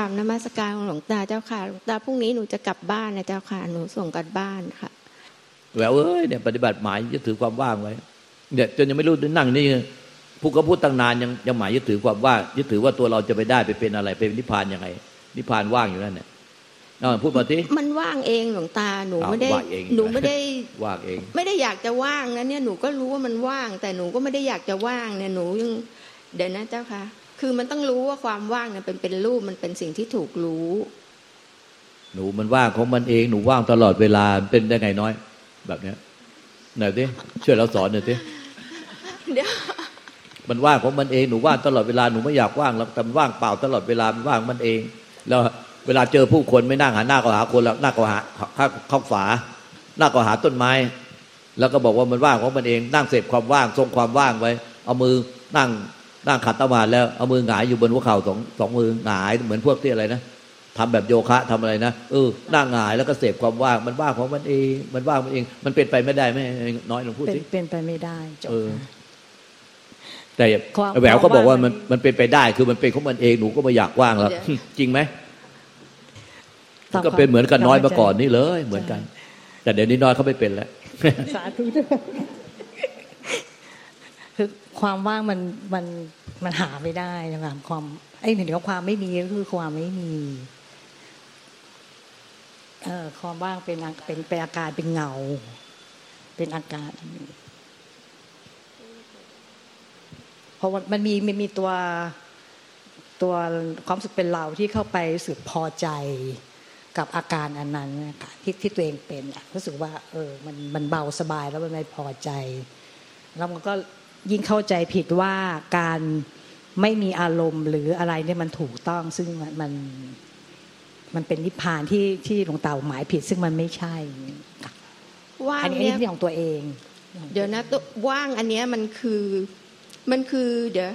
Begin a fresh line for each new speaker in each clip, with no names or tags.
กราบนมัสการของหลวงตาเจ้าค่ะหลวงตาพรุ่งนี้หนูจะกลับบ้านนะเจ้าค่ะหนูส่งกันบ้านค่ะ
แหววเอ้ยเนี่ยปฏิบัติหมายยึดถือความว่างไว้เนี่ยจนยังไม่รู้นั่งนี่พูดก็พูดตั้งนานยังยังหมายยึดถือความว่างยึดถือว่าตัวเราจะไปได้ไปเป็นอะไรเป็นนิพพานยังไง นิพพานว่างอยู่นั่นเนี่ยเอาพูดมาที
มันว่างเองหลวงตาหนู
อ้าว
ไม่ได้
ว่างเอง
หนูไม่ได้
ว่างเอง
ไม่ได้อยากจะว่างนะเนี่ยหนูก็รู้ว่ามันว่าง แต่หนูก็ไม่ได้อยากจะว่างเนี่ยหนูยังเดี๋ยวนะเจ้าค่ะ คือมันต้องรู้ว่าความว่างเนี่ยเป็นเป็นรูปมันเป็นสิ่งที่ถูกรู้
หนูมันว่างของมันเองหนูว่างตลอดเวลาเป็นได้ไงน้อย แบบเนี้ยไหนดิช่วยเราสอนหน่อยดิ
เดี๋ยว
มันว่างของมันเองหนูว่างตลอดเวลาหนูไม่อยากว่างแล้วแต่มันว่างเปล่าตลอดเวลามันว่างมันเอง แล้วเวลาเจอผู้คนไม่นั่งหันหน้าก็หาคนแล้วหน้าก็หาข้าเข้าฝา หน้าก็หาต้นไม้ แล้วก็บอกว่ามันว่างของมันเอง นั่งเสพความว่างทรงความว่างไว้ เอามือนั่ง นั่งขัดตะวันแล้วเอามือหงายอยู่บนหัวเข่าสองสองมือหงายเหมือนพวกที่อะไรนะทำแบบโยคะทำอะไรนะเออนั่งหงายแล้วก็เสพความว่างมันว่างของมันเองมันว่างมันเอง มันเป็นไปไม่ได้ไหมน้อยลองพูด
เป็น
สิ
เป็นไปไม่ได้จบ
เออแต่
ความ
แหววก็บอกว่า
ความว่างมั
มันนมันเป็นไปได้คือมันเป็นของมันเองหนูก็ไม่อยากว่างแล้ว
เดี๋ยว
จริงไหม
ตอบ
ก็เป็นเหมือนกันน้อยมาก่อน
ใช่
นี่เลย เหมือนกัน แต่เดี๋ยวนี้น้อยเขาไม่เป็นแล้ว
สาธุด้วย ความว่างมันมันมันหาไม่ได้นะคะความไอ้หนึ่งเดียวความไม่มีก็คือความไม่มีเออความว่างเป็นเป็นเป็นอาการเป็นเงา เป็นอาการเพราะมันมีมันมีตัวตัวความสึกเป็นเราที่เข้าไปสึกพอใจกับอาการอันนั้นนะคะที่ที่ตัวเองเป็นรู้สึกว่า เออ มันมันเบาสบายแล้วมันไม่พอใจ แล้วมันก็ ยิ่งเข้าใจผิดว่าการไม่มีอารมณ์หรืออะไรเนี่ยมันถูกต้อง ซึ่งมันมันมันเป็นนิพพานที่ที่หลวงตาหมายผิด ซึ่งมันไม่ใช่ค่ะ
ว่าง
อันนี้อัน
เนี่ย
นี้ที่ของตัวเอง
เดี๋ยวนะตัวว่างอันเนี้ยมันคือมันคือ เดี๋ยว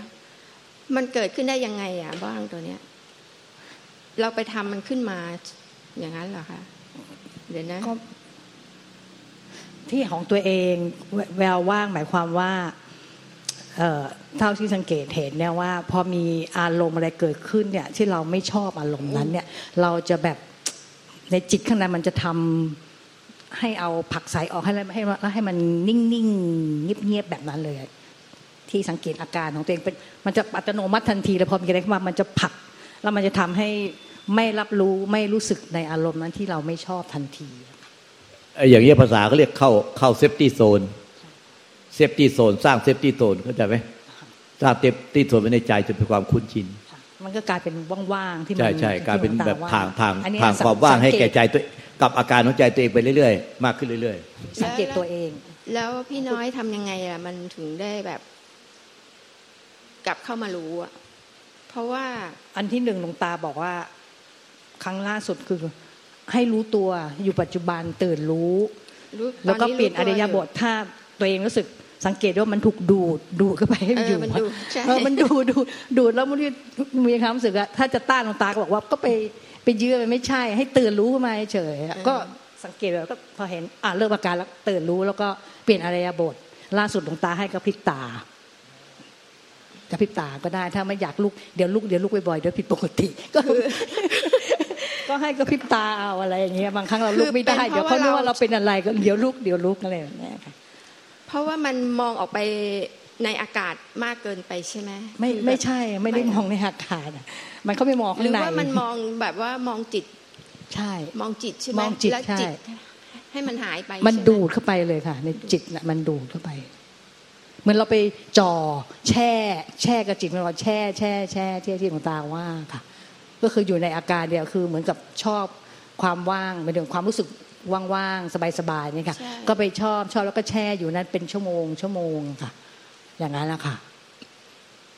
มันเกิดขึ้นได้ยังไงอะว่างตัวเนี้ย เราไปทำมันขึ้นมาอย่างนั้นเหรอคะเดี๋ยวนะ
ก็ที่ของตัวเองแวแววว่างหมายความว่า เท่าที่สังเกตเห็นเนี่ยว่า พอมีอารมณ์อะไรเกิดขึ้นเนี่ยที่เราไม่ชอบอารมณ์นั้นเนี่ยเราจะแบบในจิตข้างในมันจะทำให้เอาผักใสออกให้ให้ให้ให้มันนิ่งๆเงียบๆแบบนั้นเลย ที่สังเกตอาการของตัวเองเป็นมันจะอัตโนมัติทันทีแล้วพอมีอะไรเข้ามามันจะผัก แล้วมันจะทำให้ไม่รับรู้ไม่รู้สึกในอารมณ์นั้นที่เราไม่ชอบทันที
ไอ้อย่างเงี้ยภาษาเขาเรียกเข้าเข้าเซฟตี้โซน เซฟตี้โซนสร้างเซฟตี้โซนเข้าใจไหมสร้างเซฟตี้โซนไว้ในใจจนเป็นความคุ้นชิน
ค่ะมันก็กลายเป็นว่างๆที่มัน
ใช่ใช่กลายเป็น
ที่หลว
แบบ
ว่
ทางทาง
อันนี้
ทางความว่างให้แก่
สั
ใจตัวกับอาการของใจตัวเองไปเรื่อยๆ มากขึ้นเรื่อย
สังเกตตัวเอง
แล้วพี่น้อยทำยังไงอะมันถึงได้แบบ กลับเข้ามารู้อะเพราะว่า
อันที่หนึ่งหลวงตาบอกว่า ครั้งล่าสุดคือ ให้รู้ตัวอยู่ปัจจุบันตื่นรู้
รู้
แล้วก็
ต
เปลี่ยนอริยบทถ้าตัวเองรู้สึก สังเกตว่ามันถูกดูดดูดเข้าไปให้มัน
เอ
อ
อยู่มันดูใช่
เออมันดูดดูดดูดแล้วมันมีความรู้สึกอะถ้าจะต้านหลวงตาก็บอกว่าก็ไปไปยื้อไปไม่ใช่ ให้ตื่นรู้ขึ้นมาเฉยๆอะก็สังเกตแล้วก็พอเห็นอ่าเริ่มอาการแล้วตื่นรู้แล้วก็เปลี่ยนอริยบท ล่าสุดหลวงตาให้กระพริบตากระพริบตาก็ได้ถ้าไม่อยากลุกเดี๋ยวลุกเดี๋ยวลุกบ่อยๆเดี๋ยวผิดปกติก็ก็ให้กระพริบตาเอาอะไรอย่างเงี้ยบางครั้งเราลุกไม่ได้
คือเป็น
เดี๋ยวเขารู้
เพราะว่า
ว่าเราเป็นอะไรก็เดี๋ยวลุกเดี๋ยวลุกอะไรแบบเนี้ยค่ะ
เพราะว่ามันมองออกไปในอากาศมากเกินไปใช่ไหม
ไม่
คือแบบ
ไม่ใช่ไม่ได้มองในอากาศอะมันเขาไม่มอง
ห
ข้า
รื
ง
อ
ใน
ว่ามันมองแบบว่ามองจิต
ใช่
มองจิตใช่ไหม
มองจิต
แล้ว
ใช่
จิตให้มันหายไป
มัน
ใช่ไห
ดูดเข้าไปเลยค่ะ ในจิตน่ะมันดูดเข้าไปเหมือนเราไปจ่อแช่ แช่กับจิตมันเราแช่แช่แช่ที่ที่หลวงตาว่าค่ะ ก็คืออยู่ในอาการเดียวคือเหมือนกับชอบความว่างหมายถึงความรู้สึก ว่างๆ สบายๆนี่ค่ะ
ใช่
ก็ไปชอบชอบแล้วก็แช่อยู่นั้นเป็นชั่วโมง ชั่วโมงค่ะ อย่างนั้นนะคะ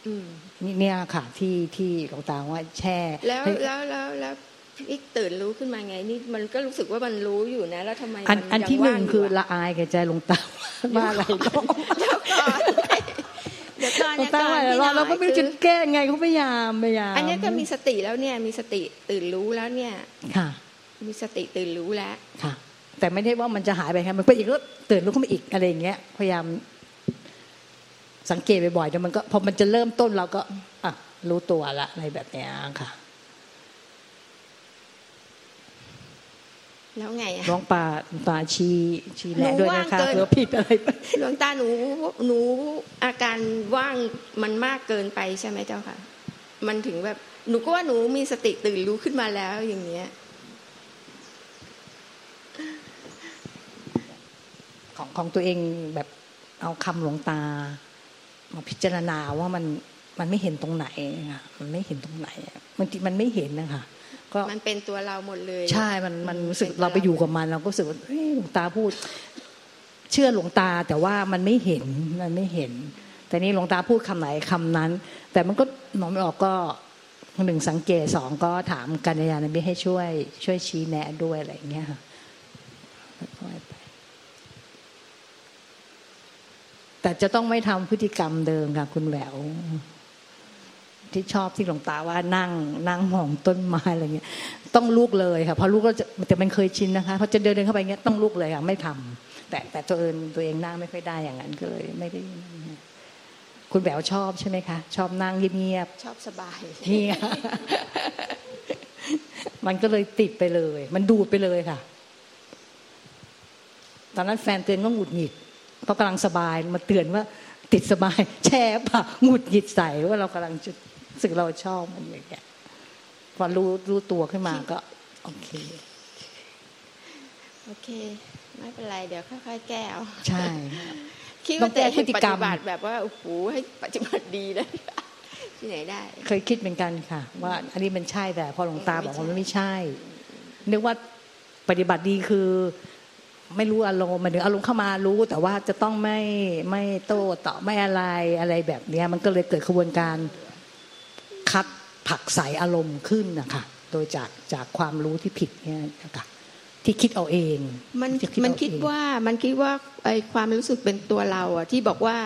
อืม
นี่เนี่ยค่ะ ที่ที่หลวงตาว่าแช่
แล้ว
ให้
แล้วแล้วแล้วพี่ตื่นรู้ขึ้นมาไง นี่มันก็รู้สึกว่ามันรู้อยู่นะ แล้วทำไม
อัน
มั
อัน
ยัง
ที่หนึ่ง
ว่างยู่
คือ
อะ
ละอายแก่ใจหลวงตาว่าอะไรก็
เดี๋ยวก่อนเดี๋ยวก่อน
หลวง
เดี๋ยว
ตา
ก่อน
ว่า
พี่
เรา
น้
เรา
อย
ก็ไม่รู้
คื
จะ
อ
แก้ยังไงเขาพยายามพยายาม
อันเนี้ยก็มีสติแล้วเนี่ยมีสติตื่นรู้แล้วเนี่ย
ค่ะ
มีสติตื่นรู้แล้ว
ค่ะ แต่ไม่ได้ว่ามันจะหายไปครับมันไปอีกแล้วตื่นรู้ขึ้นมาอีกอะไรอย่างเงี้ยพยายามสังเกตบ่อยๆเดี๋ยวมันก็พอมันจะเริ่มต้นเราก็อะรู้ตัวละอะไรแบบนี้ค่ะ
แล้วไงอะ
หลวงป่าป่าชีชีแห
ละ
ด้วยนะคะ
เพื่
อผิดอะไรไห
ลวงตาหนูหนูอาการว่างมันมากเกินไปใช่ไหมเจ้าค่ะ มันถึงแบบหนูก็ว่าหนูมีสติตื่นรู้ขึ้นมาแล้วอย่างเงี้ย
ของของตัวเองแบบเอาคำหลวงตามาพิจารณาว่ามันมันไม่เห็นตรงไหนค่ะมันไม่เห็นตรงไหนบางทีมันไม่เห็นนะคะก็
มันเป็นตัวเราหมดเลย
ใช่ มันมันรู้สึก
เป็นตัว
เราไปอยู่กับมันเราก็รู้สึกว่าเฮ้ยหลวงตาพูด เชื่อหลวงตาแต่ว่ามันไม่เห็นมันไม่เห็น แต่นี่หลวงตาพูดคำไหนคำนั้น แต่มันก็มองไม่ออกก็หนึ่งสังเกตสองก็ถามกัญญาณมิตรให้ช่วย ช่วยชี้แนะด้วยอะไรอย่างเงี้ยค่ะค่อยๆไป แต่จะต้องไม่ทำพฤติกรรมเดิมค่ะ คุณแหววที่ชอบที่หลวงตาว่านั่ง นั่งมองต้นไม้อะไรเงี้ย ต้องลุกเลยค่ะเพราะลุกก็จะแต่มันเคยชินนะคะพอจะเดินเดินเข้าไปเงี้ยต้องลุกเลยค่ะไม่ทำแต่แต่ตัวเองตัวเองนั่งไม่ค่อยได้อย่างนั้นก็เลยไม่ได้นั่นนะคุณแหววชอบใช่ไหมคะ ชอบนั่งเงียบ
ชอบสบาย
ๆนี่ค่ะมันก็เลยติดไปเลย มันดูดไปเลยค่ะ ตอนนั้นแฟนเตือนก็หงุดหงิด เพราะกำลังสบายมาเตือนว่าติดสบาย แช่ปะหงุดหงิดใส่ว่าเรากำลังจะรู้สึกเราชอบมันอย่างเงี้ยพอรู้รู้ตัวขึ้นมาก็โอเค
โอเค ไม่เป็นไรเดี๋ยวค่อยๆแก้เอา
ใช่
คิด
ต้
ว่า
อง
จะ
แก้พ
ให้
ฤติ
ป
กรร
ฏิ
ม
บัติแบบว่าโอ้โหให้ปฏิบัติดีนะที่ไหนได้
เคยคิดเหมือนกันค่ะ ว่า อันนี้มันใช่แต่พอหลวงตาบอกว่ามันไม่ใช่นึกว่าปฏิบัติดีคือ ไม่รู้อารมณ์หมันถึงอารมณ์เข้ามารู้ แต่ว่าจะต้องไม่ไม่โต้ตอบไม่อะไรอะไรแบบเนี้ย มันก็เลยเกิดขบวนการคัดผลักใสอารมณ์ขึ้นนะคะโดยจากจากความรู้ที่ผิดเนี่ยนะคะที่คิดเอาเอง
มัน
ที่
มัน
เอ
คิด
เอง
ว่ามันคิดว่าไอความรู้สึกเป็นตัวเราอะที่บอกว่า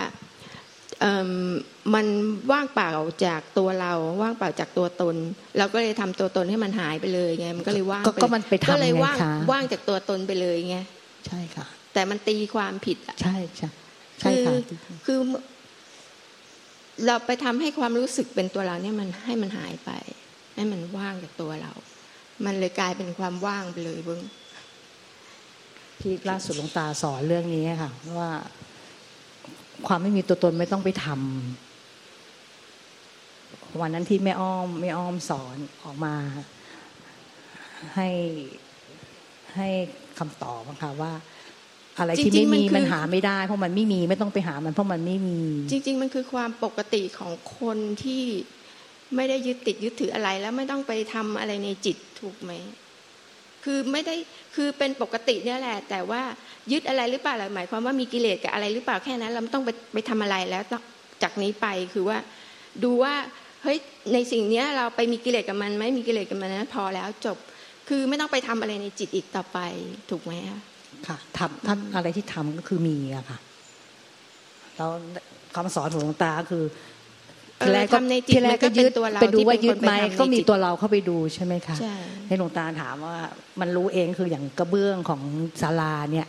เอิ่มมันว่างเปล่าจากตัวเราว่างเปล่าจากตัวตน เราก็เลยทำตัวตนให้มันหายไปเลยไงมันก็เลยว่าง
ก็
ไป
ก็มันไปทำ
ก็เลย
ไง
ว่าง
คะ
ว่างจากตัวตนไปเลยไง
ใช่ค่ะ
แต่มันตีความผิดอะ
ใช่ใช่ใช่
คือ
ค่ะ
คือ เราไปทำให้ความรู้สึกเป็นตัวเราเนี่ยมันให้มันหายไป ให้มันว่างจากตัวเรา มันเลยกลายเป็นความว่างไปเลยเบิ้ง
ที่ล่าสุดหลวงตาสอนเรื่องนี้ค่ะว่า ความไม่มีตัวตนไม่ต้องไปทำวันนั้นที่แม่อ้อมแม่อ้อมสอนออกมา ให้ให้ คำตอบนะคะว่า อะไรที่ไม่มีมันหาไม่ได้ เพราะมันไม่มีไม่ต้องไปหามันเพราะมันไม่มี
จริง ๆ มันคือความปกติของคนที่ไม่ได้ยึดติดยึดถืออะไรแล้วไม่ต้องไปทำอะไรในจิตถูกไหมคือไม่ได้คือเป็นปกติเนี่ยแหละ แต่ว่ายึดอะไรหรือเปล่าหมายความว่ามีกิเลสกับอะไรหรือเปล่าแค่นั้น เราไม่ต้องไปไปทำอะไรแล้วต้องจากนี้ไปคือว่า ดูว่าเฮ้ยในสิ่งเนี้ยเราไปมีกิเลสกับมันไหมมีกิเลสกับมันนั้นพอแล้วจบ คือไม่ต้องไปทำอะไรในจิตอีกต่อไปถูกไหมคะ
ค่ะทำท่านอะไรที่ทำก็คือมีอะค่ะแล้วคำสอนของหลวงตาคือ
เออทำในจิต
ที่แร
มั
ก
นก็
ก็
เป็
ยึ
น
ด
ตัวเรา
ไปดู
ที่
ว่า
เป็น
ยึ
ค
ด
นไป
ไหม
ทำใน
ก็มี
จิต
ตัวเราเข้าไปดูใช่ไหมคะ
ใช่
ให้หลวงตาถามว่ามันรู้เองคืออย่างกระเบื้องของศาลาเนี่ย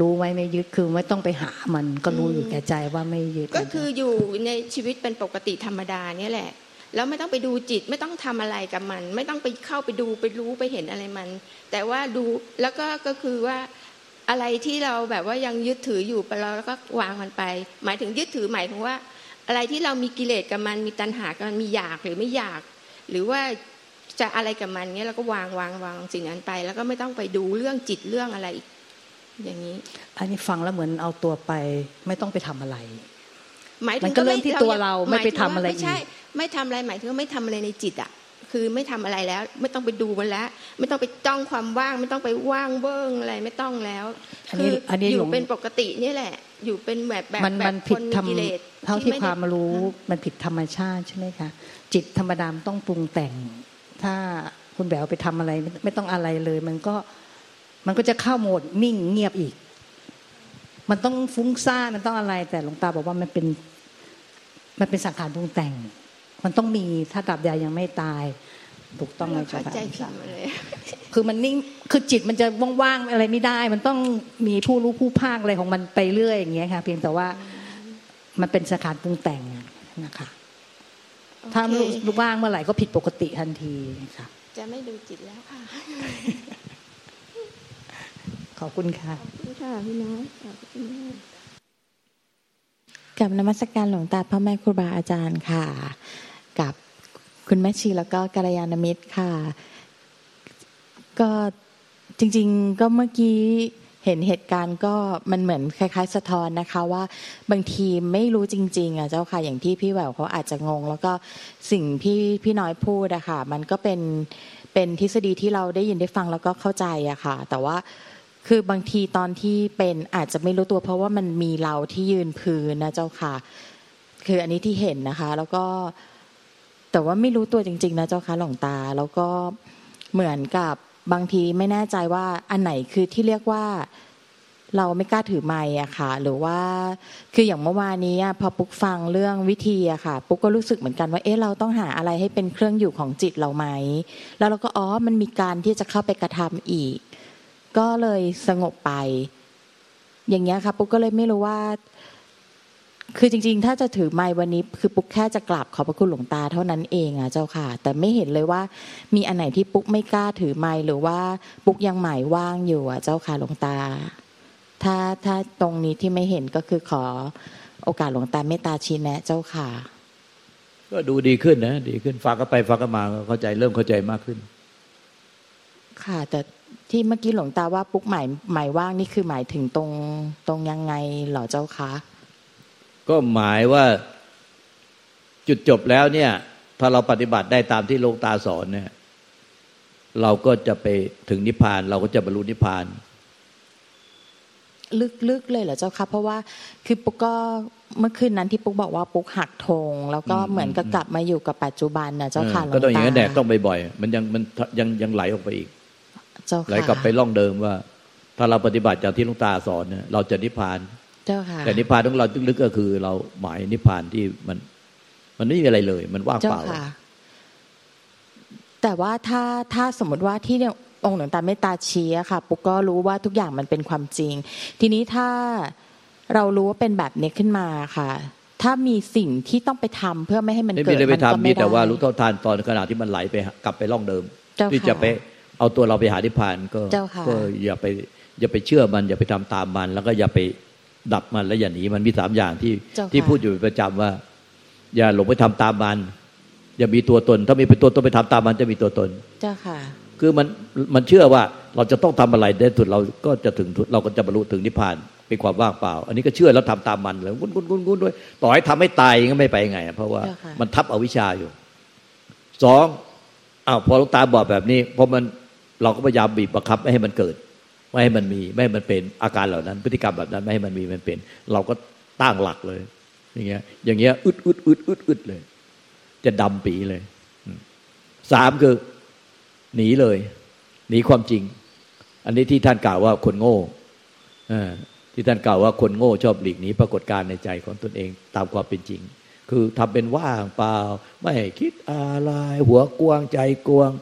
รู้ไหมไม่ยึดคือไม่ต้องไปหามันก็รู้อยู่แก่ใจว่าไม่ยึด
ก็คืออยู่ในชีวิตเป็นปกติธรรมดาเนี่ยแหละ แล้วไม่ต้องไปดูจิตไม่ต้องทำอะไรกับมัน ไม่ต้องไปเข้าไปดูไปรู้ไปเห็นอะไรมัน แต่ว่าดูแล้วก็ก็คือว่าอะไรที่เราแบบว่ายังยึดถืออยู่ไปเราแล้วก็วางมันไป หมายถึงยึดถือหมายถึงว่า อะไรที่เรามีกิเลสกับมันมีตัณหากับมันมีอยากหรือไม่อยาก หรือว่าจะอะไรกับมันเนี้ยเราก็วางวางวางสิ่งนั้นไป แล้วก็ไม่ต้องไปดูเรื่องจิตเรื่องอะไรอีกอย่างนี้
อันนี้ฟังแล้วเหมือนเอาตัวไป ไม่ต้องไปทำอะไร
หมายถึ
มั
ง
นก็เริ่มที่ตัวเราไม่ไปทำอะไร
ไม่ใช่
อีก
ไม่ทำอะไรหมายถึงว่าไม่ทำอะไรในจิตอะ คือไม่ทำอะไรแล้ว ไม่ต้องไปดูมันแล้ว ไม่ต้องไปจ้องความว่าง ไม่ต้องไปว่างเบิ้งอะไรไม่ต้องแล้ว
อัน
คื
นี้
อ
อันนี้
อ
หล
ยู่
วง
เป็นปกตินี่แหละ อยู่เป็นแบบแบบ
มัน
แบ
มั
บ
น
ค
ผิด
น
ธร
มี
รม
กิเลส
เท่าที่
ไได้
ความรู้มันผิดธรรมชาติใช่ไหมคะจิตธรรมดามนต้องปรุงแต่ง ถ้าคุณแบวไปทำอะไรไม่ไม่ต้องอะไรเลย มันก็มันก็จะเข้าโหมดนิ่งเงียบอีก มันต้องฟุ้งซ่านมันต้องอะไร แต่หลวงตาบอกว่ามันเป็น มันเป็นสังขารปรุงแต่ง มันต้องมีถ้าตราบใดยังไม่ตาย ถูกต้องไหม
เรา
เจ้า
เข้า
ค่ะ
ใจผิดหมดเลย
คือมันนิ่งคือจิตมันจะว่างๆอะไรไม่ได้ มันต้องมีผู้รู้ผู้ภาคอะไรของมันไปเรื่อยอย่างเงี้ยค่ะ เพียงแต่ว่ามันเป็นสังขารปรุงแต่งนะคะ ถ้า
โอเค
รู้รู้ว่างเมื่อไหร่ก็ผิดปกติทันทีค่ะ
จะไม่ดูจิตแล้วค่ะ
ขอบคุณค่ะ
ขอบคุณค่ะพี่น้อยขอบคุณมาก
กับนมัสการหลวงตาพ่อแม่ครูบาอาจารย์ค่ะ กับคุณแม่ชีแล้วก็กัลยาณมิตรค่ะ ก็จริง ๆ ก็เมื่อกี้เห็นเหตุการณ์ก็มันเหมือนคล้าย ๆ สะท้อนนะคะว่าบางทีไม่รู้จริง ๆอะเจ้าค่ะอย่างที่พี่แหววเขาอาจจะงง แล้วก็สิ่งพี่พี่น้อยพูดอะค่ะ มันก็เป็นเป็นทฤษฎีที่เราได้ยินได้ฟังแล้วก็เข้าใจอะค่ะ แต่ว่าคือบางทีตอนที่เป็นอาจจะไม่รู้ตัวเพราะว่ามันมีเราที่ยืนพื้นนะเจ้าค่ะ คืออันนี้ที่เห็นนะคะ แล้วก็ แต่ว่าไม่รู้ตัวจริง ๆ นะเจ้าค่ะหลวงตา แล้วก็เหมือนกับบางทีไม่แน่ใจว่าอันไหนคือที่เรียกว่าเราไม่กล้าถือไม้อะค่ะ หรือว่าคืออย่างเมื่อวานนี้พอปุ๊กฟังเรื่องวิธีอะค่ะ ปุ๊กก็รู้สึกเหมือนกันว่าเอ๊ะเราต้องหาอะไรให้เป็นเครื่องอยู่ของจิตเราไหม แล้วเราก็อ๋อมันมีการที่จะเข้าไปกระทำอีก ก็เลยสงบไป อย่างเงี้ยค่ะ ปุ๊กก็เลยไม่รู้ว่า คือจริงๆ ถ้าจะถือไม้วันนี้ คือปุ๊กแค่จะกราบขอบพระคุณหลวงตาเท่านั้นเองอะเจ้าค่ะ แต่ไม่เห็นเลยว่ามีอันไหนที่ปุ๊กไม่กล้าถือไม้หรือว่าปุ๊กยังหมายว่างอยู่อะเจ้าค่ะหลวงตา ถ้าถ้าตรงนี้ที่ไม่เห็นก็คือขอโอกาสหลวงตาเมตตาชี้แนะ เจ้าค่ะ
ก็ดูดีขึ้นนะ ดีขึ้นฟังก็ไปฟังก็มาก็เข้าใจเริ่มเข้าใจมากขึ้น
ค่ะแต่ที่เมื่อกี้หลวงตาว่าปุ๊กหมายหมายว่างนี่คือหมายถึงตรงตรงยังไงเหรอเจ้าคะ
ก็หมายว่าจุดจบแล้วเนี่ย ถ้าเราปฏิบัติได้ตามที่หลวงตาสอนเนี่ย เราก็จะไปถึงนิพพาน เราก็จะบรรลุนิพพาน
ลึกๆเลยเหรอเจ้าคะเพราะว่าคือปุ๊กก็เมื่อคืนนั้นที่ปุ๊กบอกว่าปุ๊กหักธงแล้วก็
อืม
เหมือนกับกลับมาอยู่กับปัจจุบันนะเจ้าค่ะหลวง
ก็
ตา
ต้องอย่างนั้นแดกต้องบ่อยๆมันยังมันยังยังไหลออกไปอีก
เจ้า
ไหล
ค่ะ
กลับไปล่องเดิมว่า ถ้าเราปฏิบัติจากที่หลวงตาสอนเนี่ยเราจะนิพพาน
เจ้าค่ะ
แต่นิพพานของเราลึกๆก็คือ เราหมายนิพพานที่มัน มันไม่มีอะไรเลย มันว่าง
เจ้า
เปล่า
ค่ะแต่ว่าถ้าถ้าสมมติว่าที่เนี่ยองค์หลวงตาเมตตาชี้อะค่ะ ปุ๊กก็รู้ว่าทุกอย่างมันเป็นความจริง ทีนี้ถ้าเรารู้ว่าเป็นแบบนี้ขึ้นมาค่ะ ถ้ามีสิ่งที่ต้องไปทำเพื่อไม่ให้มัน
ไม่
เกิ
มี
ด
อะไรไป
มันก็
ทำมี
ไม่
แต่ว่า
ได้
รู้เท่าทานตอนขณะที่มันไหลไปหากลับไปล่องเดิม
เจ้า
ที่
ค่ะ
จะไปเอาตัวเราไปหานิพพานก็
เจ้าค่ะ
ก็อย่าไปอย่าไปเชื่อมันอย่าไปทำตามมัน แล้วก็อย่าไป ดับมันและอย่าหนีมันมีสามอย่างที่
เจ้าค่ะ
ที่พูดอยู่เป็นประจำว่า อย่าหลงไปทำตามมัน อย่ามีตัวตน ถ้ามีเป็นตัวตนไปทำตามมันจะมีตัวตน
เจ้าค่ะ
คือมันมันเชื่อว่าเราจะต้องทำอะไรได้สุดเราก็จะถึงเราก็จะบรรลุถึงนิพพานเป็นความว่างเปล่า อันนี้ก็เชื่อแล้วทำตามมันเลยกุ้นกุ้นกุ้นกุ้นด้วย ต่อให้ทำให้ตายก็ไม่ไปไงอะเพราะว่า
เจ้าค่ะ
มันทับอวิชชาอยู่สองอ้าวพอหลวงตาบอกแบบนี้เพราะมันเราก็พยายามบีบบังคับไม่ให้มันเกิด ไม่ให้มันมีไม่ให้มันเป็นอาการเหล่านั้น พฤติกรรมแบบนั้นไม่ให้มันมีมันเป็น เราก็ตั้งหลักเลย อย่างเงี้ย อย่างเงี้ยอึดอึดอึดอึดอึดเลย จะดำปีเลยสามคือ หนีเลย หนีความจริง อันนี้ที่ท่านกล่าวว่าคนโง่อที่ท่านกล่าวว่าคนโง่ชอบหลีกหนีปรากฏการณ์ในใจของตนเองตามความเป็นจริง คือทำเป็นว่างเปล่า ไม่คิดอะไร หัวกวางใจกวาง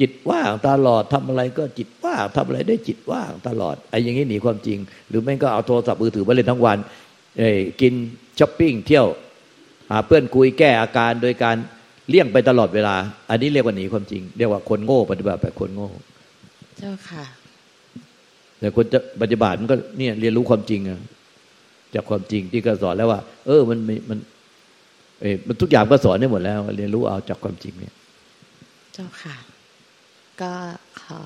จิตว่างตลอดทำอะไรก็จิตว่างทำอะไรได้จิตว่างตลอดไอ้อย่างนี้หนีความจริง หรือไม่ก็เอาโทรศัพท์มือถือมาเล่นทั้งวันเอ้กินช้อปปิ้งเที่ยวหาเพื่อนคุยแก้อาการโดยการเลี่ยงไปตลอดเวลา อันนี้เรียกว่าหนีความจริง เรียกว่าคนโง่ปฏิบัติแบบคนโง่
เจ้าค่ะ
แต่คนจะปฏิบัติมันก็เนี่ยเรียนรู้ความจริงอะจากความจริงที่ก็สอนแล้วว่า เออมันมันมันเออมันทุกอย่างก็สอนได้หมดแล้ว เรียนรู้เอาจากความจริงเนี่ย
เจ้าค่ะ ก็ขอ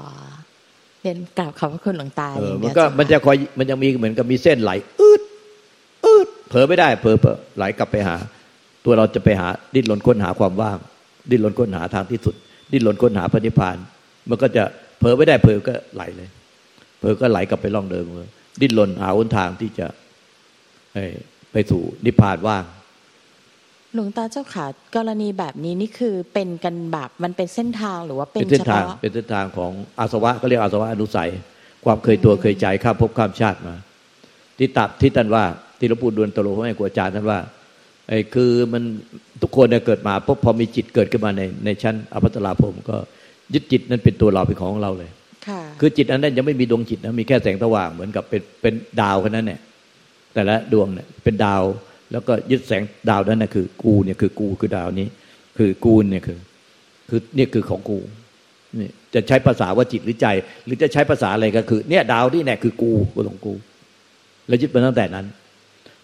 เรียนกราบขอบพระคุณหลวงตา
เออ
อย่าง
มั
เดี
น
ยว
ก็
เจ้า
มันจะ
ค่ะ
คอยมันยังมีเหมือนกับมีเส้นไหลอืดอืดเผลอไม่ได้เผลอเผลอไหลกลับไปหา ตัวเราจะไปหาดิ้นรนค้นหาความว่าง ดิ้นรนค้นหาทางที่สุด ดิ้นรนค้นหาพระนิพพาน มันก็จะเผลอไม่ได้เผลอก็ไหลเลย เผลอก็ไหลกลับไปล่องเดิมเลยดิ้นรนหาหนทางที่จะเอ่อไปสู่นิพพานว่าง
หลวงตาเจ้าค่ะกรณีแบบนี้นี่คือเป็นกันแบบมันเป็นเส้นทางหรือว่าเป็น
เป็นเส้น
เฉ
ทาง
พาะ
เป็นเส้นทางของอาสวะก็เรียกอาสวะอนุสัย ความเคยตัวเคยใจข้ามภพข้ามชาติมา ที่ตับที่ท่านว่า ที่หลวงปู่ดวนตโลพระแม่ครูอาจารย์ท่านว่าไอ้คือมันทุกคนเนี่ยเกิดมาปุ๊บพอมีจิตเกิดขึ้นมาในในชั้นอภัตตราภพก็ยึดจิตนั้นเป็นตัวเราเป็นของเราเลย
ค่ะ
คือจิตอันนั้นยังไม่มีดวงจิตนะมีแค่แสงสว่างเหมือนกับเป็นเป็นดาวแค่นั้นเนี่ยแต่ละดวงเนี่ยเป็นดาว แล้วก็ยึดแสงดาวนั้นนะคือ กูเนี่ยคือกูคือดาวนี้ คือกูเนี่ยคือ คือเนี่ยคือของกูนี่จะใช้ภาษาว่าจิตหรือใจ หรือจะใช้ภาษาอะไรก็คือ เนี่ยดาวที่แน่คือกูกูของกู แล้วยึดมาตั้งแต่นั้น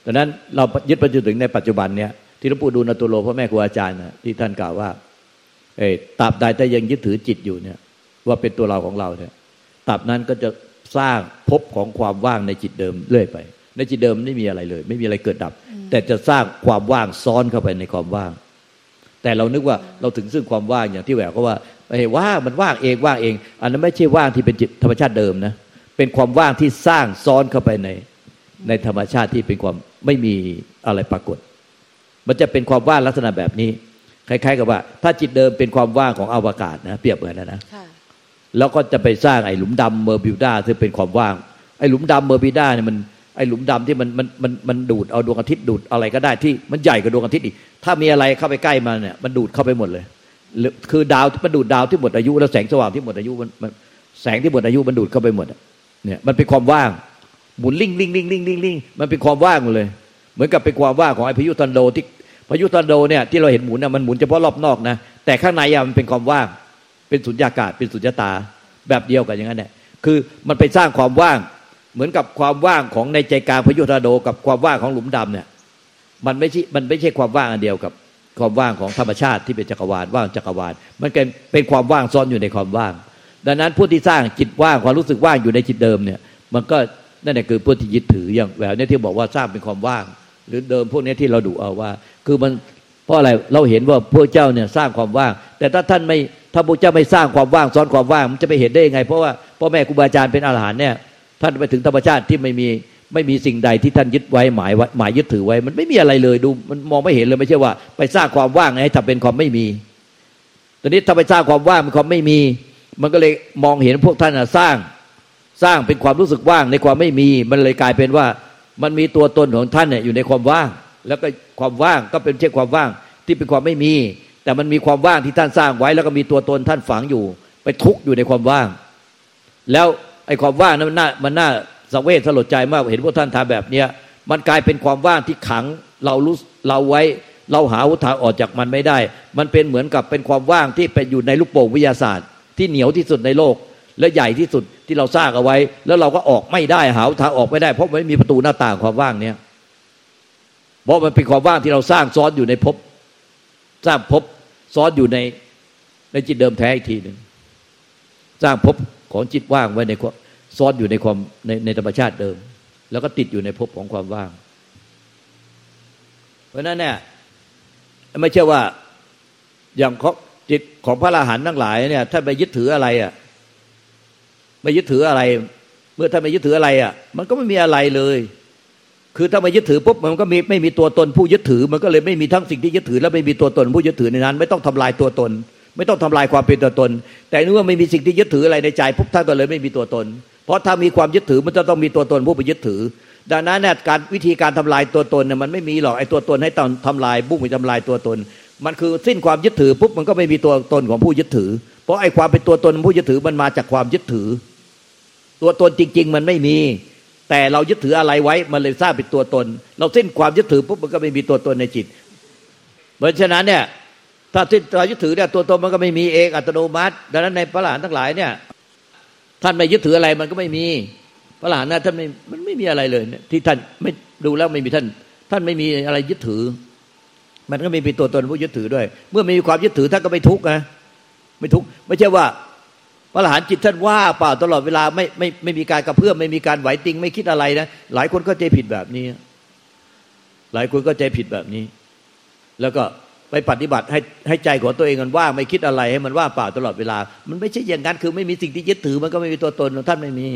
ดังนั้นเรายึดไปจนถึงในปัจจุบันเนี่ยที่หลวงปู่ดูลตุโลพ่อแม่ครูอาจารย์นะที่ท่านกล่าวว่าเอตราบใดแต่ยังยึดถือจิตอยู่เนี่ย ว่าเป็นตัวเราของเราเนี่ยตราบนั้นก็จะสร้างภพของความว่างในจิตเดิมเรื่อยไป ในจิตเดิมไม่มีอะไรเลย ไม่มีอะไรเกิดดับ แต่จะสร้างความว่างซ้อนเข้าไปในความว่าง แต่เรานึกว่าเราถึงซึ่งความว่างอย่างที่แหววก็ว่าไอ้ว่างมันว่างเองว่างเอง อันนั้นไม่ใช่ว่างที่เป็นจิตธรรมชาติเดิมนะเป็นความว่างที่สร้างซ้อนเข้าไปในในธรรมชาติที่เป็นความไม่มีอะไรปรากฏ มันจะเป็นความว่างลักษณะแบบนี้ คล้าย ๆ กับว่า ถ้าจิตเดิมเป็นความว่างของอวกาศนะเปรียบเหมือนนะนะแล้วก็จะไปสร้างไอ้หลุมดำเบอร์มิวดาซึ่งเป็นความว่างไอ้หลุมดำเบอร์มิวดาเนี่ยมัน ไอ้หลุมดำที่มันมันมันมันดูดเอาดวงอาทิตย์ดูดอะไรก็ได้ที่มันใหญ่กว่าดวงอาทิตย์อีกถ้ามีอะไรเข้าไปใกล้มันเนี่ยมันดูดเข้าไปหมดเลย คือดาวมันดูดดาวที่หมดอายุ แล้วแสงสว่างที่หมดอายุมันแสงที่หมดอายุมันดูดเข้าไปหมดเนี่ยมันเป็นความว่างหมุนลิงลิงลิงลิงลิงลิงมันเป็นความว่างหมดเลย เหมือนกับเป็นความว่างของไอ้พายุทอร์นาโดที่พายุทอร์นาโดเนี่ยที่เราเห็นหมุนน่ะมันหมุนเฉพาะรอบนอกนะแต่ข้างในอะมันเป็นความว่างเป็นสุญญากาศเป็นสุญญตาแบบเดียวกันอย่างนั้นแหละคือมันไปสร้างความว่าง เหมือนกับความว่างของในใจกลางพยุทอร์โดกับความว่างของหลุมดำเนี่ย มันไม่ใช่มันไม่ใช่ความว่างอันเดียวกับความว่างของธรรมชาติที่เป็นจักรวาลว่างจักรวาล มันเป็นเป็นความว่างซ้อนอยู่ในความว่าง ดังนั้นผู้ที่สร้างจิตว่างความรู้สึกว่างอยู่ในจิตเดิมเนี่ย มันก็นั่นแหละคือผู้ที่ยึดถืออย่างแหววเนี่ยที่บอกว่าสร้างเป็นความว่าง หรือเดิมพวกนี้ที่เราดูเอาว่า คือมันเพราะอะไรเราเห็นว่าพระเจ้าเนี่ยสร้างความว่าง แต่ถ้าท่านไม่ถ้าพระเจ้าไม่สร้างความว่างซ้อนความว่างมันจะไปเห็นได้ยังไง เพราะว่าพ่อแม่ครูบาอาจารย์เป็นอรหันต์เนี่ย ท่านไปถึงธรรมชาติที่ไม่มีไม่มีสิ่งใดที่ท่านยึดไว้หมายหมายยึดถือไว้ มันไม่มีอะไรเลยดู มันมองไม่เห็นเลยไม่ใช่ว่า ไปสร้างความว่างให้ทำเป็นความไม่มี ตอนนี้ถ้าไปสร้างความว่างเป็นความไม่มี มันก็เลยมองเห็นพวกท่านสร้างสร้างเป็นความรู้สึกว่างในความไม่มี มันเลยกลายเป็นว่ามันมีตัวตนของท่านเนี่ยอยู่ในความว่าง แล้วก็ความว่างก็เป็นเช่นความว่างที่เป็นความไม่มี แต่มันมีความว่างที่ท่านสร้างไว้ แล้วก็มีตัวตนท่านฝังอยู่ ไปทุกข์อยู่ในความว่าง แล้ว ไอ้ความว่างนั้นมันน่ามันน่าสังเวชสลดใจมากเห็นพวกท่านทำแบบเนี้ยมันกลายเป็นความว่างที่ขังเรารู้เราไว้เราหาทาออกจากมันไม่ได้ มันเป็นเหมือนกับเป็นความว่างที่เป็นอยู่ในลูกโป่งวิทยาศาสตร์ ที่เหนียวที่สุดในโลก และใหญ่ที่สุดที่เราสร้างเอาไว้ แล้วเราก็ออกไม่ได้หาทางออกไม่ได้ เพราะไม่มีประตูหน้าต่างความว่างเนี้ยเพราะมันเป็นความว่างที่เราสร้างซ้อนอยู่ในภพสร้างภพซ้อนอยู่ในในจิตเดิมแท้อีกทีหนึ่งสร้างภพ ของจิตว่างไว้ในซ้อนอยู่ในความในในธรรมชาติเดิม แล้วก็ติดอยู่ในภพของความว่าง เพราะนั้นเนี่ยไม่ใช่ว่าอย่างจิตของพระอรหันต์ทั้งหลายเนี่ยท่านไปยึดถืออะไรอะไม่ยึดถืออะไร เมื่อท่านไม่ยึดถืออะไรอะ มันก็ไม่มีอะไรเลย คือถ้าไม่ยึดถือปุ๊บมันก็มีไม่มีตัวตนผู้ยึดถือ มันก็เลยไม่มีทั้งสิ่งที่ยึดถือ และไม่มีตัวตนผู้ยึดถือในนั้น ไม่ต้องทำลายตัวตน ไม่ต้องทำลายความเป็นตัวตน แต่เมื่อไม่มีสิ่งที่ยึดถืออะไรในใจปุ๊บท่านก็เลยไม่มีตัวตน เพราะถ้ามีความยึดถือมันจะต้องมีตัวตนผู้ไปยึดถือ ดังนั้นการวิธีการทำลายตัวตนเนี่ยมันไม่มีหรอกไอ้ตัวตนให้ตอนทำลายบุ้งไปทำลายตัวตน มันคือสิ้นความยึดถือปุ๊บมันก็ไม่มีตัวตนของผู้ยึดถือ เพราะไอ้ความเป็นตัวตนผู้ยึดถือมันมาจากความยึดถือ ตัวตนจริง ๆ มันไม่มีแต่เรายึดถืออะไรไว้มันเลยสร้างเป็นตัวตน เราสิ้นความยึดถือปุ๊บมันก็ไม่มีตัวตนในจิต เพราะฉะนั้นเนี่ย ถ้าสิ้นควายึดถือเนี่ยตัวตนมันก็ไม่มีเองอัตโนมัติ ดังนั้นในพระหลานทั้งหลายเนี่ย ท่านไม่ยึดถืออะไรมันก็ไม่มี พระหลานนะท่านไม่มันไม่มีอะไรเลยเนี่ยที่ท่านไม่ดูแล้วไม่มีท่าน ท่านไม่มีอะไรยึดถือ มันก็ไม่มีตัวตนผู้ยึดถือด้วย เมื่อมีความยึดถือท่านก็ไม่ทุกข์นะไม่ทุกข์ไม่ใช่ว่าพระหลานจิตท่านว่าเปล่าตลอดเวลาไม่ไม่ไม่มีการกระเพื่อมไม่มีการไหวติง ไม่คิดอะไรนะหลายคนก็ใจผิดแบบนี้ หลายคนก็ใจผิดแบบนี้ แล้วก็ ไปปฏิบัติให้ให้ใจของตัวเองมันว่างไม่คิดอะไรให้มันว่างเปล่าตลอดเวลา มันไม่ใช่อย่างนั้นคือไม่มีสิ่งที่ยึดถือ มันก็ไม่มีตัวตนท่านไม่มี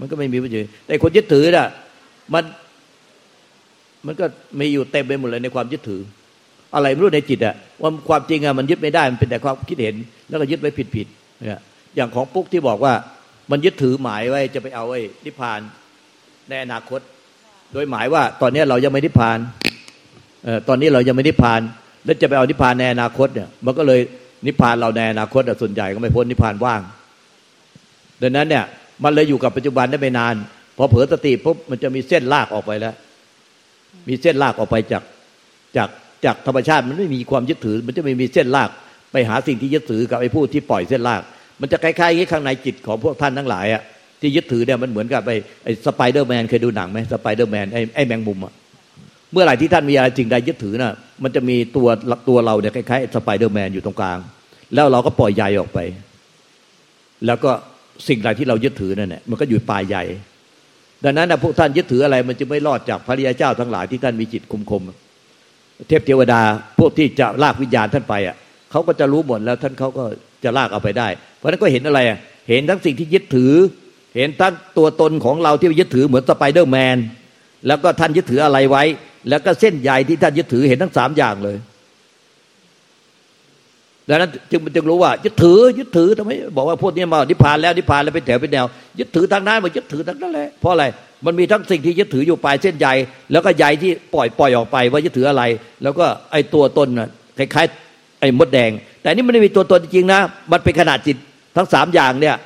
มันก็ไม่มีประโยชน์แต่คนยึดถือน่ะมันมันก็มีอยู่เต็มไปหมดเลยในความยึดถือ อะไรไม่รู้ในจิตอะว่าความจริงอะมันยึดไม่ได้มันเป็นแต่ความคิดเห็น แล้วก็ยึดไว้ผิดผิดเนี่ยอย่างของปุ๊กที่บอกว่า มันยึดถือหมายไว้จะไปเอาไอ้นิพพานในอนาคต โดยหมายว่าตอนนี้เรายังไม่นิพพานเออตอนนี้เรายังไม่นิพพาน แล้วจะไปเอานิพพานในอนาคตเนี่ยมันก็เลยนิพพานเราในอนาคตส่วนใหญ่ก็ไม่พ้นนิพพานว่าง ดังนั้นเนี่ย มันเลยอยู่กับปัจจุบันได้ไม่นาน พอเผลอสติปุ๊บมันจะมีเส้นลากออกไปแล้ว มีเส้นลากออกไปจากจากจากธรรมชาติมันไม่มีความยึดถือ มันจะไม่มีเส้นลากไปหาสิ่งที่ยึดถือกับไอ้ผู้ที่ปล่อยเส้นลาก มันจะคล้ายๆอย่างนี้ข้างในจิตของพวกท่านทั้งหลายอะที่ยึดถือเนี่ยมันเหมือนกับไอ้ไอ้สไปเดอร์แมนเคยดูหนังไหมสไปเดอร์แมนไอ้ไอ้แมงมุมอะ เมื่อไหร่ที่ท่านมีอะไรสิ่งใดยึดถือน่ะ มันจะมีตัวตัวเราเนี่ยคล้ายๆสไปเดอร์แมนอยู่ตรงกลาง แล้วเราก็ปล่อยใยออกไป แล้วก็สิ่งใดที่เรายึดถือนั่นแหละมันก็อยู่ปลายใยดังนั้นนะพวกท่านยึดถืออะไรมันจะไม่รอดจากพระอริยเจ้าทั้งหลายที่ท่านมีจิตคุมคมเทพเทวดาพวกที่จะลากวิญญาณท่านไปอะเขาก็จะรู้หมดแล้วท่านเขาก็จะลากเอาไปได้ เพราะนั้นก็เห็นอะไรเห็นทั้งสิ่งที่ยึดถือ เห็นทั้งตัวตนของเราที่ยึดถือเหมือนสไปเดอร์แมน แล้วก็ท่านยึดถืออะไรไว้ แล้วก็เส้นใยที่ท่านยึดถือเห็นทั้งสามอย่างเลยดังนั้นจึงจึงรู้ว่ายึดถือยึดถือทำไมบอกว่าพวกนี้มานิพพานแล้วนิพพานแล้วเป็นแถวเป็นแนว ยึดถือทางนั้นมันยึดถือทางนั้นแหละเพราะอะไรมันมีทั้งสิ่งที่ยึดถืออยู่ปลายเส้นใยแล้วก็ใยที่ปล่อยปล่อยออกไปว่ายึดถืออะไร แล้วก็ไอ้ตัวตนน่ะคล้ายๆไอ้มดแดง แต่นี่มันไม่มีตัวตนจริงๆนะมันเป็นขนาดจิตทั้งสามอย่างเนี่ย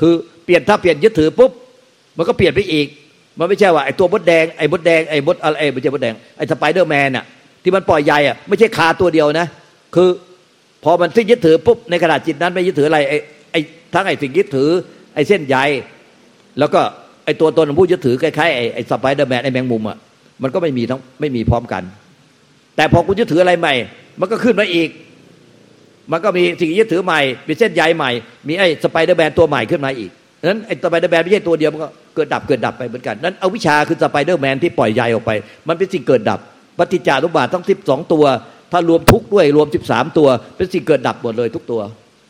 คือเปลี่ยนถ้าเปลี่ยนยึดถือปุ๊บมันก็เปลี่ยนไปอีก มันไม่ใช่ว่าไอ้ตัวมดแดงไอ้มดแดงไอ้มดอะไรไม่ใช่มดแดงไอ้สไปเดอร์แมนน่ะที่มันปล่อยใยอะไม่ใช่คาตัวเดียวนะ คือพอมันสิ้นยึดถือปุ๊บในขณะจิตนั้นไม่ยึดถืออะไรไอ้ไอ้ทั้งไอ้สิ่งยึดถือ ไอ้เส้นใยแล้วก็ไอ้ตัวตนของผู้ยึดถือคล้ายๆไอ้ไอ้สไปเดอร์แมนไอ้แมงมุมอะมันก็ไม่มีทั้งไม่มีพร้อมกัน แต่พอคุณยึดถืออะไรใหม่ มันก็ขึ้นมาอีก มันก็มีสิ่งยึดถือใหม่มีเส้นใยใหม่ มีไอ้สไปเดอร์แมนตัวใหม่ขึ้นมาอีกนั้นไอ้สไปเดอร์แมนไม่ใช่ตัวเดียวมันก็ เกิดดับเกิดดับไปเหมือนกัน นั้นอวิชชาคือสไปเดอร์แมนที่ปล่อยใยออกไป มันเป็นสิ่งเกิดดับ ปฏิจจสมุปบาททั้งสิบสองตัว ถ้ารวมทุกข์ด้วยรวมสิบสามตัว เป็นสิ่งเกิดดับหมดเลยทุกตัว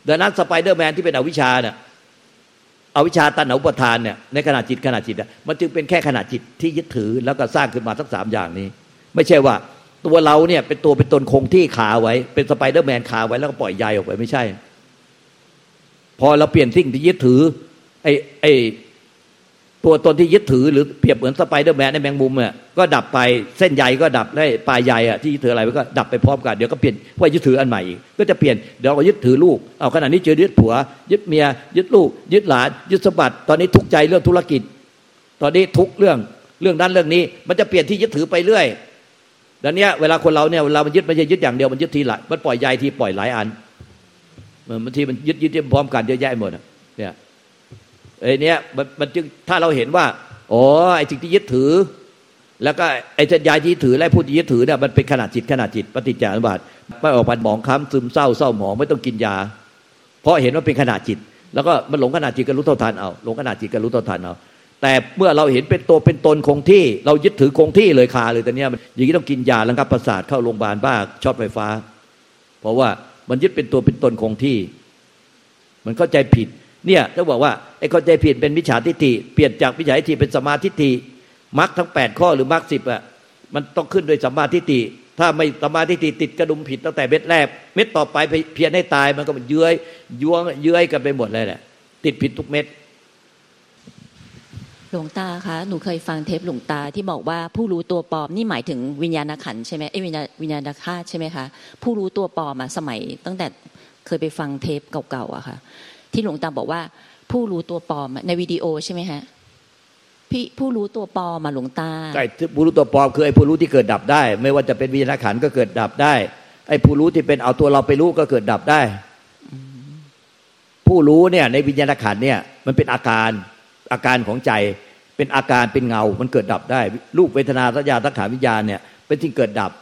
ดังนั้นสไปเดอร์แมนที่เป็นอวิชชาเนี่ยอวิชชาตัณหาอุปาทานเนี่ยในขณะจิตขณะจิตมันจึงเป็นแค่ขณะจิตที่ยึดถือแล้วก็สร้างขึ้นมาทั้งสามอย่างนี้ ไม่ใช่ว่าตัวเราเนี่ยเป็นตัวเป็นตนคงที่คาไว้ เป็นสไปเดอร์แมนคาไว้แล้วก็ปล่อยใยออกไปไม่ใช่ พอเราเปลี่ยนสิ่งที่ยึดถือไอ้ไอ้ ตัวตนที่ยึดถือหรือเปรียบเหมือนสไปเดอร์แมนในแมงมุมเนี่ยก็ดับไปเส้นใยก็ดับได้ปลายใยอะที่ยึดถืออะไรก็ดับไปพร้อมกันเดี๋ยวก็เปลี่ยนว่ายึดถืออันใหม่อีกก็จะเปลี่ยนเดี๋ยวก็ยึดถือลูกเอาขณะนี้เจอยึดผัว ยึดเมีย ยึดลูก ยึดหลาน ยึดสมบัติตอนนี้ทุกข์ใจเรื่องธุรกิจ ตอนนี้ทุกเรื่องเรื่องนั้นเรื่องนี้ มันจะเปลี่ยนที่ยึดถือไปเรื่อยดังนี้เวลาคนเราเนี่ยเวลามันยึดม่ใช่ยึดอย่างเดียวมันยึดทีหลายมันปล่อยใยทีปล่อยหลายอันบางทีมันยึดยึดพร้อมกันเยอะแยะหมดเนี่ย ไอ้นี้มันมันจึงถ้าเราเห็นว่าอ๋อไอ้สิ่งที่ยึดถือ แล้วก็ไอ้สัญญาที่ถือและผู้ที่ยึดถือเนี่ยมันเป็นขนาดจิตขนาดจิตปฏิจจานุบาทไม่ออกพันหมองค้ำซึมเศร้าเศร้าหมองไม่ต้องกินยา เพราะเห็นว่าเป็นขนาดจิต แล้วก็มันหลงขนาดจิตก็รู้เท่าทันเอาหลงขนาดจิตก็รู้เท่าทันเอาแต่เมื่อเราเห็นเป็นตัวเป็นตนคงที่ เรายึดถือคงที่เลยคาเลยแต่เนี้ยอย่างนี้ต้องกินยาระงับประสาทเข้าโรงพยาบาลบ้าช็อตไฟฟ้า เพราะว่ามันยึดเป็นตัวเป็นตนคงที่ มันเข้าใจผิด เนี่ยต้องบอกว่าไอ้เข้าใจผิดเป็นมิจฉาทิฏฐิเปลี่ยนจากมิจฉาทิฏฐิเป็นสมาทิฏฐิมรรคทั้งแปดข้อหรือมรรคสิบอะมันต้องขึ้นโดยสัมมาทิฏฐิถ้าไม่สัมมาทิฏฐิติดกระดุมผิดตั้งแต่เม็ดแรก เม็ดต่อไปเพียรให้ตายมันก็มันเยื้อยยวงเยื้อยกันไปหมดเลยแหละติดผิดทุกเม็ด
หลวงตาคะหนูเคยฟังเทปหลวงตาที่บอกว่าผู้รู้ตัวปลอมนี่หมายถึงวิญญาณขันใช่ไหมไอ้วิญญาวิญญาณธาตุใช่ไหมคะผู้รู้ตัวปลอมอะสมัยตั้งแต่เคยไปฟังเทปเก่าๆอะค่ะ ที่หลวงตาบอกว่า ผู้รู้ตัวปลอมในวิดีโอใช่ไหมฮะพี่ผู้รู้ตัวปลอมมาหลวงตา
ไอ้ผู้รู้ตัวปลอมคือไอ้ผู้รู้ที่เกิดดับได้ ไม่ว่าจะเป็นวิญญาณขันก็เกิดดับได้ ไอ้ผู้รู้ที่เป็นเอาตัวเราไปรู้ก็เกิดดับได้ ผู้รู้เนี่ย ในวิญญาณขันเนี่ย มันเป็นอาการอาการของใจเป็นอาการเป็นเงา มันเกิดดับได้ รูปเวทนาสัญญาสังขารวิญญาณเนี่ยเป็นสิ่งเกิดดับ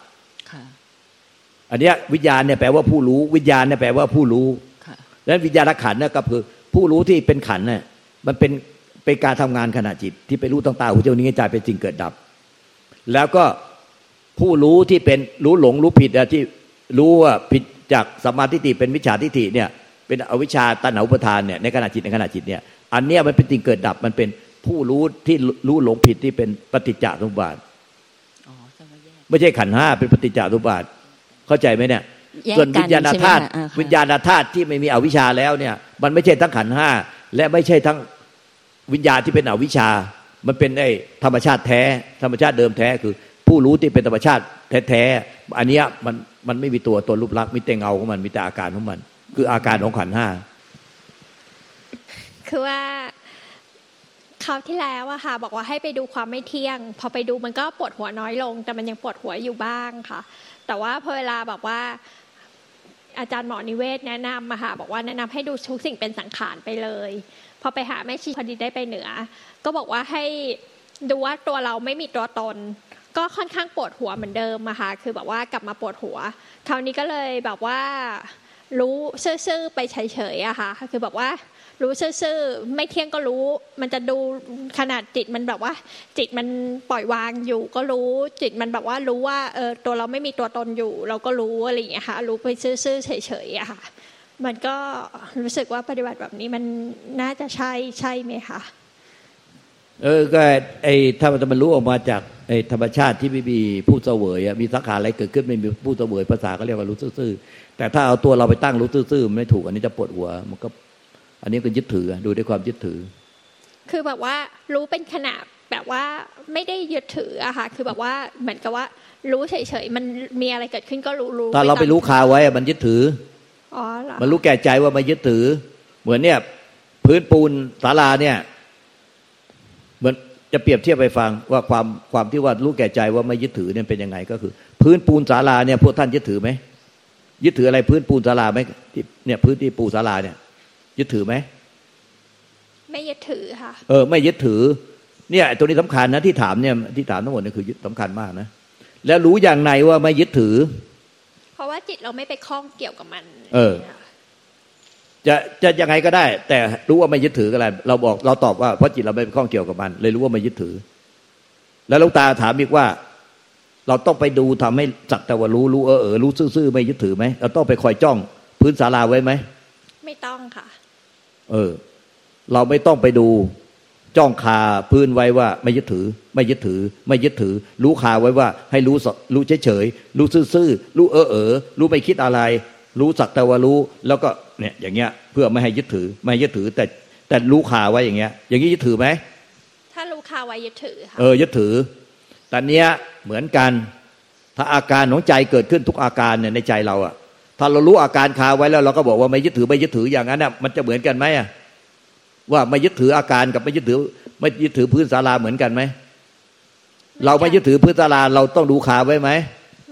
อันนี้วิญญาณเนี่ยแปลว่าผู้รู้ วิญญาณเนี่ยแปลว่าผู้รู้ แล้ววิญญาณขันเนี่ยก็คือ ผู้รู้ที่เป็นขันเนี่ยมันเป็นเป็นการทำงานขณะจิต ที่ไปรู้ต่างๆหูจมูกนิ้วใจเป็นสิ่งเกิดดับ แล้วก็ผู้รู้ที่เป็นรู้หลงรู้ผิดที่รู้ว่าผิดจากสมาธิฏฐิเป็นวิชาทิฏฐิเนี่ยเป็นอวิชชาตัณหาอุปทานเนี่ยในขณะจิตในขณะจิตเนี่ยอันเนี้ยมันเป็นสิ่งเกิดดับมันเป็นผู้รู้ที่รู้หลงผิดที่เป็นปฏิจจสมุปบาทไม่ใช่ขันห้าเป็นปฏิจจสมุปบาทเข้าใจไหมเนี่ย ส่วนวิญญาณธาตุวิญญาณธาตุที่ไม่มีอวิชชาแล้วเนี่ย มันไม่ใช่ทั้งขันห้าและไม่ใช่ทั้งวิญญาณที่เป็นอวิชชา มันเป็นไอ้ธรรมชาติแท้ ธรรมชาติเดิมแท้คือ ผู้รู้ที่เป็นธรรมชาติแท้ๆอันนี้มันมันไม่มีตัวตนรูปลักษณ์มีแต่เงาของมันมีแต่อาการของมัน คืออาการของขันห้า
คือว่าคราวที่แล้วอะค่ะ บอกว่าให้ไปดูความไม่เที่ยง พอไปดูมันก็ปวดหัวน้อยลง แต่มันยังปวดหัวอยู่บ้างค่ะ แต่ว่าพอเวลาบอกว่าอาจารย์หมอนิเวศแนะนำมาค่ะบอกว่าแนะนำให้ดูทุกสิ่งเป็นสังขารไปเลย พอไปหาแม่ชีพอดีได้ไปเหนือ ก็บอกว่าให้ดูว่าตัวเราไม่มีตัวตน ก็ค่อนข้างปวดหัวเหมือนเดิมอะค่ะคือแบบว่ากลับมาปวดหัว คราวนี้ก็เลยแบบว่ารู้ซื่อๆไปเฉยๆอะค่ะคือแบบว่า รู้ซื่อๆไม่เที่ยงก็รู้ มันจะดูขนาดจิตมันแบบว่า จิตมันปล่อยวางอยู่ก็รู้ จิตมันแบบว่ารู้ว่าเออตัวเราไม่มีตัวตนอยู่ เราก็รู้อะไรอย่างเงี้ยค่ะรู้ไปซื่อๆเฉยๆอะค่ะมันก็รู้สึกว่าปฏิบัติแบบนี้มันน่าจะใช่ใช่ไหมคะ
เออก็ไอ้ถ้ามันมันรู้ออกมาจากไอ้ธรรมชาติที่ไม่มีผู้เสวยมีสังขารอะไรเกิดขึ้นไม่มีผู้เสวยภาษาก็เรียกว่ารู้ซื่อๆแต่ถ้าเอาตัวเราไปตั้งรู้ซื่อๆไม่ถูกอันนี้จะปวดหัวมันก็ อันนี้ก็ยึดถือดูด้วยความยึดถือ
คือแบบว่ารู้เป็นขนาดแบบว่าไม่ได้ยึดถืออะค่ะคือแบบว่าเหมือนกับว่า รู้เฉยๆมันมีอะไรเกิดขึ้นก็รู้รู้
ถ้าเราไปรู้คาไว้อะมันยึดถือ
อ๋อเหรอ
มันรู้แก่ใจว่ามันยึดถือ เหมือนเนี่ยพื้นปูนศาลาเนี่ยเหมือนจะเปรียบเทียบไปฟังว่าความความที่ว่ารู้แก่ใจว่าไม่ยึดถือเนี่ยเป็นยังไงก็คือ พื้นปูนศาลาเนี่ยพวกท่านยึดถือไหมยึดถืออะไรพื้นปูนศาลาไหมที่เนี่ยพื้นที่ปูศาลาเนี่ย ยึดถือไหม
ไม่ยึดถือค่ะ
เออ ไม่ยึดถือ เนี่ยตัวนี้สำคัญนะที่ถามเนี่ยที่ถามทั้งหมดเนี่ยคือยึดสำคัญมากนะแล้วรู้อย่างไรว่าไม่ยึดถือ
เพราะว่าจิตเราไม่ไปคล้องเกี่ยวกับมัน
เออ จะจะยังไงก็ได้ แต่รู้ว่าไม่ยึดถือกันอะไรเราบอกเราตอบว่าเพราะจิตเราไม่ไปข้องเกี่ยวกับมัน เลยรู้ว่าไม่ยึดถือ แล้วหลูกตาถามอีกว่า เราต้องไปดูทำให้สักแต่ว่ารู้รู้เออเออรู้ซื่อๆไม่ยึดถือไหมเราต้องไปคอยจ้อง พื้นศาลาไว้ไหม
ไม่ต้องค่ะ
เออ เราไม่ต้องไปดูจ้องคาพื้นไว้ว่าไม่ยึดถือ ไม่ยึดถือ ไม่ยึดถือ รู้คาไว้ว่า ให้รู้สรู้เฉยเฉยๆรู้ซื่อๆรู้เออเออรู้ไม่คิดอะไร รู้สักแต่ว่ารู้แล้วก็เนี่ยอย่างเงี้ยเพื่อไม่ให้ยึดถือ ไม่ให้ยึดถือ แต่แต่รู้คาไว้อย่างเงี้ย อย่างนี้ยึดถือไหม
ถ้ารู้คาไว้ยึดถือค่ะ
เออยึดถือแต่เนี้ยเหมือนกัน ถ้าอาการของใจเกิดขึ้นทุกอาการเนี่ยในใจเราอะ ถ้าเรารู้อาการคาไว้แล้ว เราก็บอกว่าไม่ยึดถือไม่ยึดถืออย่างนั้นน่ะมันจะเหมือนกันไหมอะว่าไม่ยึดถืออาการกับไม่ยึดถือ ไม่ยึดถือพื้นศาลาเหมือนกันไหมเราไม่ยึดถือพื้นศาลาเราต้องดูคาไว้ไหม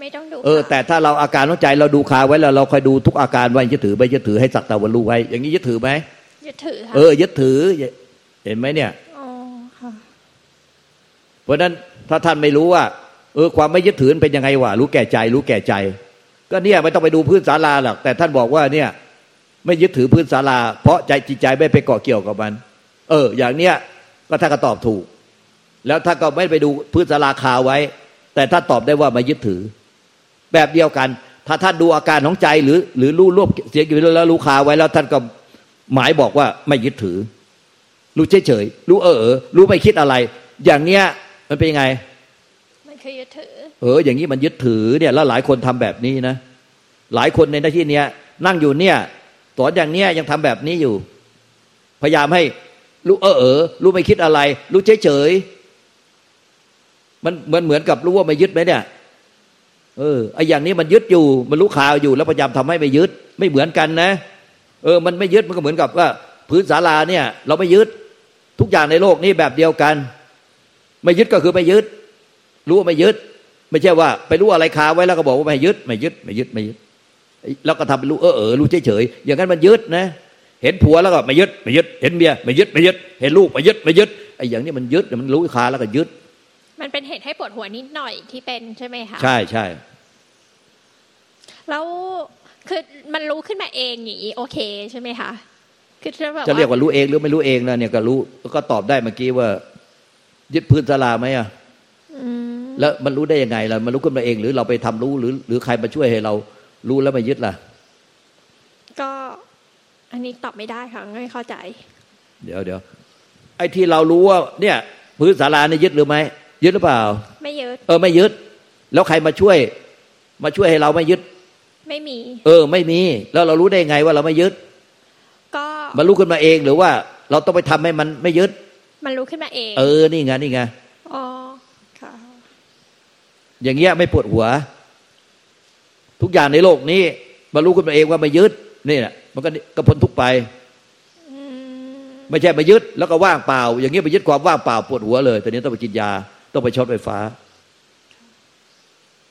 ไม่ต้องดู
เออ
ค่ะ
แต่ถ้าเราอาการของใจเราดูคาไว้แล้วเราคอยดูทุกอาการว่ายึดถือไม่ยึดถือให้สักแต่ว่ารู้ไว้ อย่างนี้ยึดถือไหม
ยึดถือค่ะ
เออยึดถือ เห็นไหมเนี่ย
อ๋อค่ะ
เพราะฉะนั้นถ้าท่านไม่รู้ว่า เออความไม่ยึดถือเป็นยังไงวะรู้แก่ใจ รู้แก่ใจ ก็เนี่ยไม่ต้องไปดูพื้นศาลาหรอกแต่ท่านบอกว่าเนี่ยไม่ยึดถือพื้นศาลา เพราะใจจิตใจไม่ไปเกาะเกี่ยวกับมัน เออ อย่างเนี้ยก็ท่านก็ตอบถูก แล้วท่านก็ไม่ไปดูพื้นศาลาคาไว้ แต่ถ้านตอบได้ว่าไม่ยึดถือ แบบเดียวกัน ถ้าท่านดูอาการของใจหรือหรือรู้รวบเสียงอยู่แล้วรู้คาไว้แล้วท่านก็หมายบอกว่าไม่ยึดถือ รู้เฉยเฉยรู้เออเออรู้ไม่คิดอะไร อย่างเนี้ยมันเป็นยังไง
มันคือยึดถือ
เออ อย่างนี้มันยึดถือเนี่ย แล้วหลายคนทำแบบนี้นะ หลายคนในหน้าที่เนี้ยนั่งอยู่เนี่ยสอนอย่างเนี้ยยังทำแบบนี้อยู่ พยายามให้รู้เออเออรู้ไม่คิดอะไร รู้เฉยเฉยมันเหมือนเหมือนกับรู้ว่าไม่ยึดไหมเนี่ย เออไออย่างนี้มันยึดอยู่ มันรู้ข่าวอยู่แล้วพยายามทำให้ไม่ยึด ไม่เหมือนกันนะ เออ มันไม่ยึดมันก็เหมือนกับว่าพื้นศาลาเนี่ย เราไม่ยึดทุกอย่างในโลกนี้แบบเดียวกัน ไม่ยึดก็คือไม่ยึด รู้ว่าไม่ยึด ไม่ใช่ว่าไปรู้อะไรคาไว้แล้วก็บอกว่าไม่ยึดไม่ยึดไม่ยึดไม่ยึด แล้วก็ทำเป็นรู้เออเออรู้เฉยเฉยๆอย่างนั้นมันยึดนะ เห็นผัวแล้วก็ไม่ยึดไม่ยึด เห็นเมียไม่ยึดไม่ยึด เห็นลูกไม่ยึดไม่ยึดไอ้อย่างนี้มันยึดมันรู้คาแล้วก็ยึด
มันเป็นเหตุให้ปวดหัวนิดหน่อยที่เป็นใช่ไหมคะ
ใช่ใช่
แล้วคือมันรู้ขึ้นมาเองอย่างนี้โอเคใช่ไหมคะคือจะแบบ
จะเรียกว่ารู้เองหรือไม่รู้เองนะเนี่ยก็รู้ก็ตอบได้เมื่อกี้ว่า ยึดพื้นศาลาไหมอะ
อืม
แล้วมันรู้ได้ยังไงล่ะมันรู้ขึ้นมาเอง หรือเราไปทำรู้หรือ หรือใครมาช่วยให้เรารู้แล้วไม่ยึดล่ะ
ก็อันนี้ตอบไม่ได้ค่ะไม่เข้าใจ
เดี๋ยวเดี๋ยวไอ้ที่เรารู้ว่า เนี่ย พื้นศาลาเนี่ยยึดหรือไม่ยึดหรือเปล่า
ไม่ยึด
เออไม่ยึด แล้วใครมาช่วย มาช่วยให้เราไม่ยึด
ไม่มี
เออ ไม่มี แล้วเรารู้ได้ไงว่าเราไม่ยึด
ก็
มันรู้ขึ้นมาเองหรือว่า เราต้องไปทำให้มันไม่ยึด
มันรู้ขึ้นมาเอง
เออนี่ไงนี่ไง
อ๋อค่ะ
อย่างเงี้ยไม่ปวดหัว ทุกอย่างในโลกนี้มารู้ขึ้นมาเองว่าไม่ยึดนี่แหละมันก็ก็พ้นทุกไป ไม่ใช่ไปยึดแล้วก็ว่างเปล่า อย่างเงี้ยไปยึดความว่างเปล่าปวดหัวเลยตอนนี้ต้องไปกินยา ต้องไปช็อตไฟฟ้า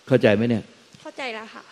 เข้าใจไหมเนี่ย
เข้าใจแล้วค่ะ